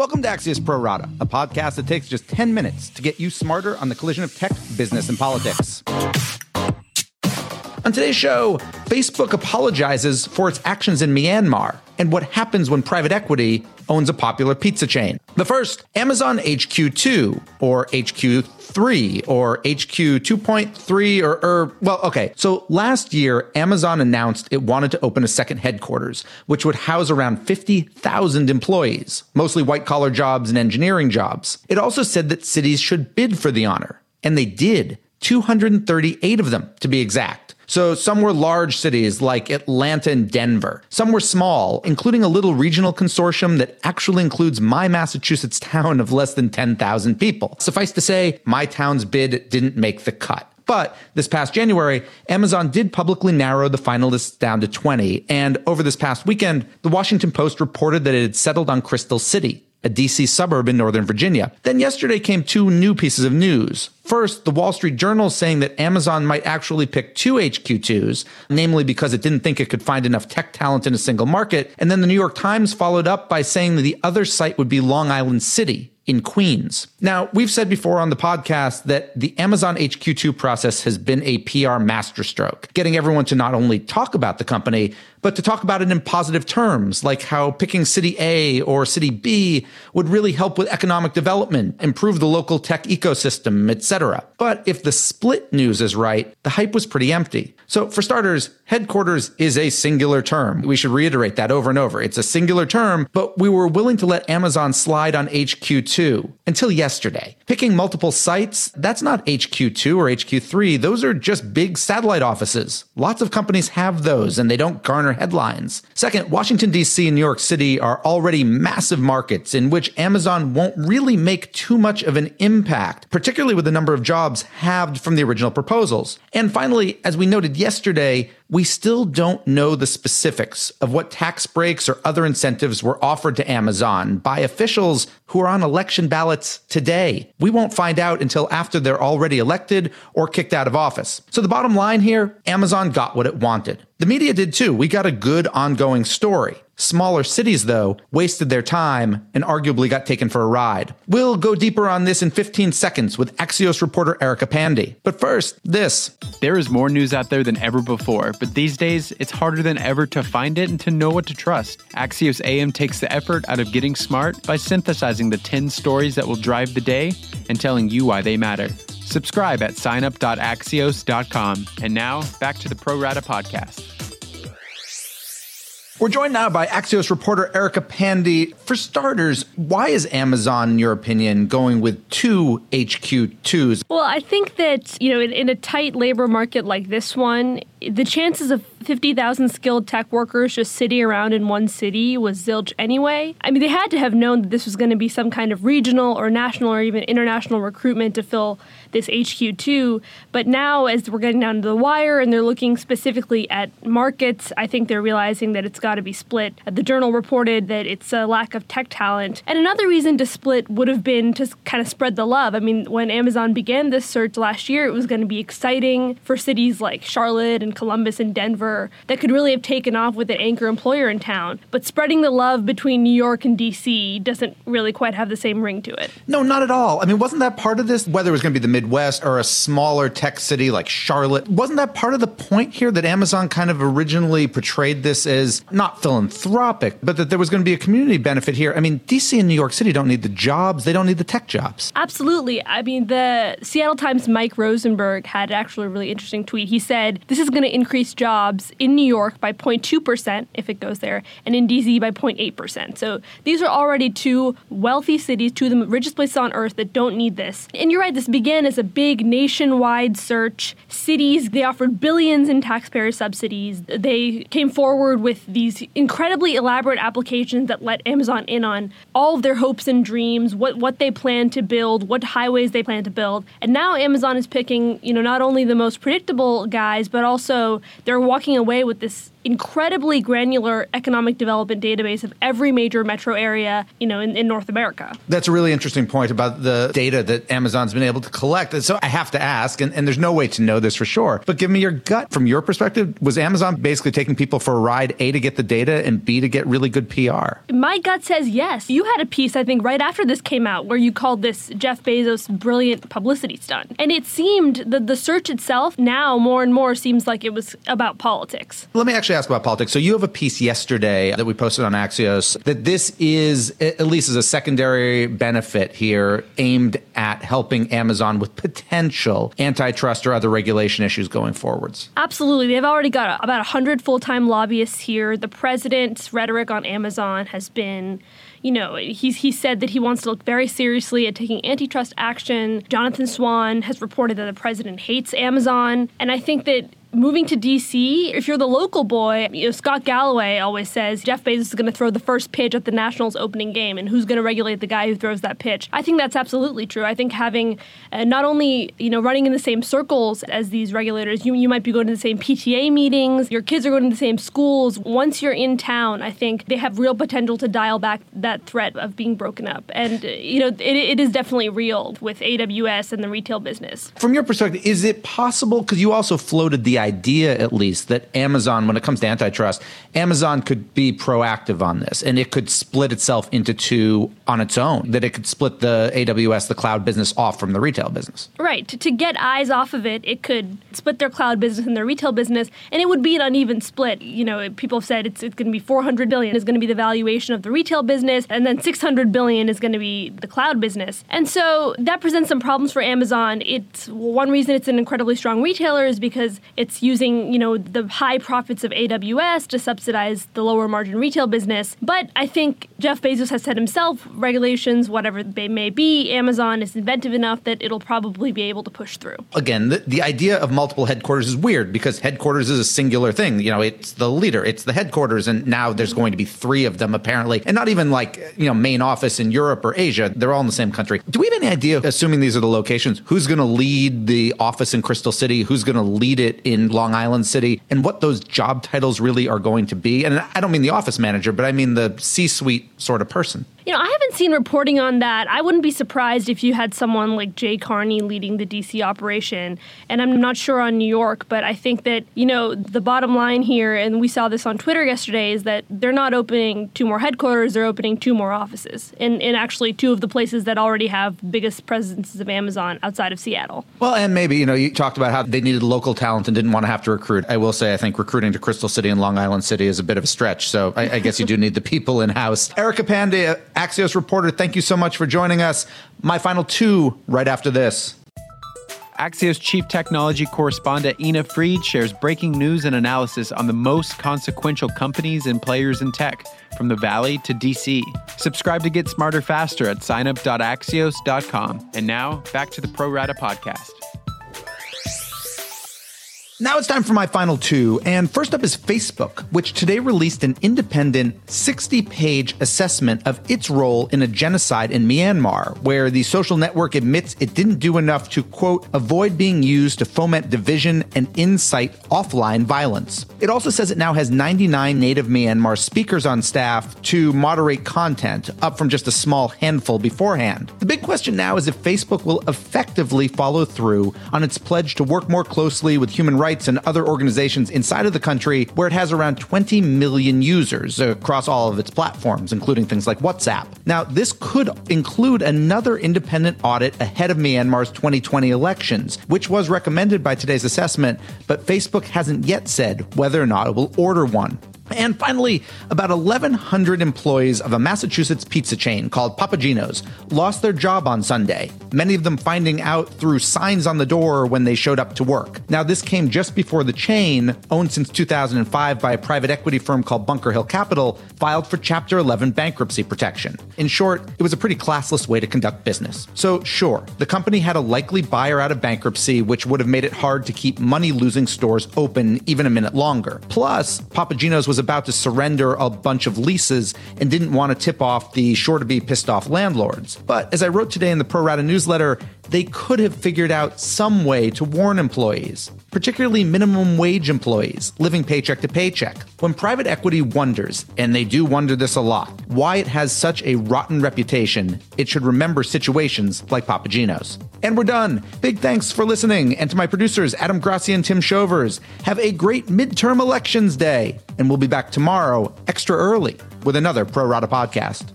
Welcome to Axios Pro Rata, a podcast that takes just 10 minutes to get you smarter on the collision of tech, business, and politics. On today's show, Facebook apologizes for its actions in Myanmar and what happens when private equity owns a popular pizza chain. The first, Amazon HQ2 or HQ3 or HQ 2.3 or, or, well, okay. So last year, Amazon announced it wanted to open a second headquarters, which would house around 50,000 employees, mostly white collar jobs and engineering jobs. It also said that cities should bid for the honor, and they did. 238 of them, to be exact. So some were large cities like Atlanta and Denver. Some were small, including a little regional consortium that actually includes my Massachusetts town of less than 10,000 people. Suffice to say, my town's bid didn't make the cut. But this past January, Amazon did publicly narrow the finalists down to 20. And over this past weekend, the Washington Post reported that it had settled on Crystal City, a DC suburb in Northern Virginia. Then yesterday came two new pieces of news. First, the Wall Street Journal saying that Amazon might actually pick two HQ2s, namely because it didn't think it could find enough tech talent in a single market. And then the New York Times followed up by saying that the other site would be Long Island City in Queens. Now, we've said before on the podcast that the Amazon HQ2 process has been a PR masterstroke, getting everyone to not only talk about the company, but to talk about it in positive terms, like how picking city A or city B would really help with economic development, improve the local tech ecosystem, etc. But if the split news is right, the hype was pretty empty. So for starters, headquarters is a singular term. We should reiterate that over and over. It's a singular term, but we were willing to let Amazon slide on HQ2 until yesterday. Picking multiple sites, that's not HQ2 or HQ3. Those are just big satellite offices. Lots of companies have those and they don't garner headlines. Second, Washington DC and New York City are already massive markets in which Amazon won't really make too much of an impact, particularly with the number of jobs halved from the original proposals. And finally, as we noted yesterday, we still don't know the specifics of what tax breaks or other incentives were offered to Amazon by officials who are on election ballots today. We won't find out until after they're already elected or kicked out of office. So the bottom line here Amazon got what it wanted. The media did too. We got a good ongoing story. Smaller cities, though, wasted their time and arguably got taken for a ride. We'll go deeper on this in 15 seconds with Axios reporter Erica Pandey. But first, this. There is more news out there than ever before, but these days it's harder than ever to find it and to know what to trust. Axios AM takes the effort out of getting smart by synthesizing the 10 stories that will drive the day and telling you why they matter. Subscribe at signup.axios.com. And now, back to the Pro Rata podcast. We're joined now by Axios reporter Erica Pandey. For starters, why is Amazon, in your opinion, going with two HQ2s? Well, I think that, you know, in, in a tight labor market like this one, the chances of 50,000 skilled tech workers just sitting around in one city was zilch anyway. I mean, they had to have known that this was going to be some kind of regional or national or even international recruitment to fill this HQ2. But now, as we're getting down to the wire and they're looking specifically at markets, I think they're realizing that it's got to be split. Uh, the Journal reported that it's a lack of tech talent. And another reason to split would have been to kind of spread the love. I mean, when Amazon began this search last year, it was going to be exciting for cities like Charlotte and Columbus and Denver that could really have taken off with an anchor employer in town. But spreading the love between New York and DC doesn't really quite have the same ring to it. No, not at all. I mean, wasn't that part of this? Whether it was going to be the Midwest or a smaller tech city like Charlotte, wasn't that part of the point here that Amazon kind of originally portrayed this as not philanthropic, but that there was going to be a community benefit here? I mean, DC and New York City don't need the jobs, they don't need the tech jobs. Absolutely. I mean, the Seattle Times Mike Rosenberg had actually a really interesting tweet. He said, This is going to increase jobs in New York by 0.2% if it goes there, and in DC by 0.8%. So these are already two wealthy cities, two of the richest places on earth that don't need this. And you're right, this began as a big nationwide search. Cities, they offered billions in taxpayer subsidies. They came forward with these incredibly elaborate applications that let Amazon in on all of their hopes and dreams, what, what they plan to build, what highways they plan to build. And now Amazon is picking, you know, not only the most predictable guys, but also they're walking away with this incredibly granular economic development database of every major metro area, you know, in, in, North America. That's a really interesting point about the data that Amazon's been able to collect. And so I have to ask, and, and there's no way to know this for sure, but give me your gut from your perspective. Was Amazon basically taking people for a ride, A, to get the data, and B, to get really good PR? My gut says yes. You had a piece, I think, right after this came out where you called this Jeff Bezos' brilliant publicity stunt. And it seemed that the search itself now more and more seems like it was about politics. Let me actually actually ask about politics. So you have a piece yesterday that we posted on Axios that this is at least as a secondary benefit here aimed at helping Amazon with potential antitrust or other regulation issues going forwards. Absolutely. They've already got about 100 full-time lobbyists here. The president's rhetoric on Amazon has been you know, he's he said that he wants to look very seriously at taking antitrust action. Jonathan Swan has reported that the president hates Amazon, and I think that moving to DC, if you're the local boy, you know, Scott Galloway always says Jeff Bezos is going to throw the first pitch at the Nationals opening game, and who's going to regulate the guy who throws that pitch? I think that's absolutely true. I think having uh, not only you know running in the same circles as these regulators, you you might be going to the same PTA meetings, your kids are going to the same schools. Once you're in town, I think they have real potential to dial back that threat of being broken up, and uh, you know it, it is definitely real with AWS and the retail business. From your perspective, is it possible? Because you also floated the idea, at least, that Amazon, when it comes to antitrust, Amazon could be proactive on this and it could split itself into two on its own, that it could split the AWS, the cloud business, off from the retail business. Right. To, to get eyes off of it, it could split their cloud business and their retail business, and it would be an uneven split. You know, people have said it's, it's going to be 400 billion is going to be the valuation of the retail business, and then 600 billion is going to be the cloud business. And so that presents some problems for Amazon. It's one reason it's an incredibly strong retailer is because it's it's using, you know, the high profits of AWS to subsidize the lower margin retail business. But I think Jeff Bezos has said himself, regulations, whatever they may be, Amazon is inventive enough that it'll probably be able to push through. Again, the, the idea of multiple headquarters is weird because headquarters is a singular thing. You know, it's the leader, it's the headquarters, and now there's going to be three of them apparently, and not even like, you know, main office in Europe or Asia. They're all in the same country. Do we have any idea, assuming these are the locations, who's going to lead the office in Crystal City? Who's going to lead it in in Long Island City and what those job titles really are going to be. And I don't mean the office manager, but I mean the C suite sort of person. You know, I haven't seen reporting on that. I wouldn't be surprised if you had someone like Jay Carney leading the DC operation. And I'm not sure on New York, but I think that, you know, the bottom line here, and we saw this on Twitter yesterday, is that they're not opening two more headquarters, they're opening two more offices in, in actually two of the places that already have biggest presences of Amazon outside of Seattle. Well, and maybe, you know, you talked about how they needed local talent and didn't want to have to recruit. I will say, I think recruiting to Crystal City and Long Island City is a bit of a stretch. So I, I guess you do need the people in house. Erica Pandey, Axios reporter, thank you so much for joining us. My final two right after this. Axios chief technology correspondent Ina Fried shares breaking news and analysis on the most consequential companies and players in tech, from the Valley to DC. Subscribe to get smarter faster at signup.axios.com. And now, back to the Pro Rata podcast. Now it's time for my final two. And first up is Facebook, which today released an independent 60 page assessment of its role in a genocide in Myanmar, where the social network admits it didn't do enough to, quote, avoid being used to foment division and incite offline violence. It also says it now has 99 native Myanmar speakers on staff to moderate content, up from just a small handful beforehand. The big question now is if Facebook will effectively follow through on its pledge to work more closely with human rights rights and other organizations inside of the country where it has around 20 million users across all of its platforms, including things like WhatsApp. Now, this could include another independent audit ahead of Myanmar's 2020 elections, which was recommended by today's assessment, but Facebook hasn't yet said whether or not it will order one. And finally, about 1,100 employees of a Massachusetts pizza chain called Papa Gino's lost their job on Sunday, many of them finding out through signs on the door when they showed up to work. Now, this came just before the chain, owned since 2005 by a private equity firm called Bunker Hill Capital, filed for Chapter 11 bankruptcy protection. In short, it was a pretty classless way to conduct business. So, sure, the company had a likely buyer out of bankruptcy, which would have made it hard to keep money losing stores open even a minute longer. Plus, Papa Gino's was about to surrender a bunch of leases and didn't want to tip off the sure to be pissed off landlords. But as I wrote today in the Pro Rata newsletter, they could have figured out some way to warn employees. Particularly minimum wage employees living paycheck to paycheck. When private equity wonders, and they do wonder this a lot, why it has such a rotten reputation, it should remember situations like Papa Gino's. And we're done. Big thanks for listening. And to my producers, Adam Grassi and Tim Shovers, have a great midterm elections day. And we'll be back tomorrow extra early with another Pro Rata podcast.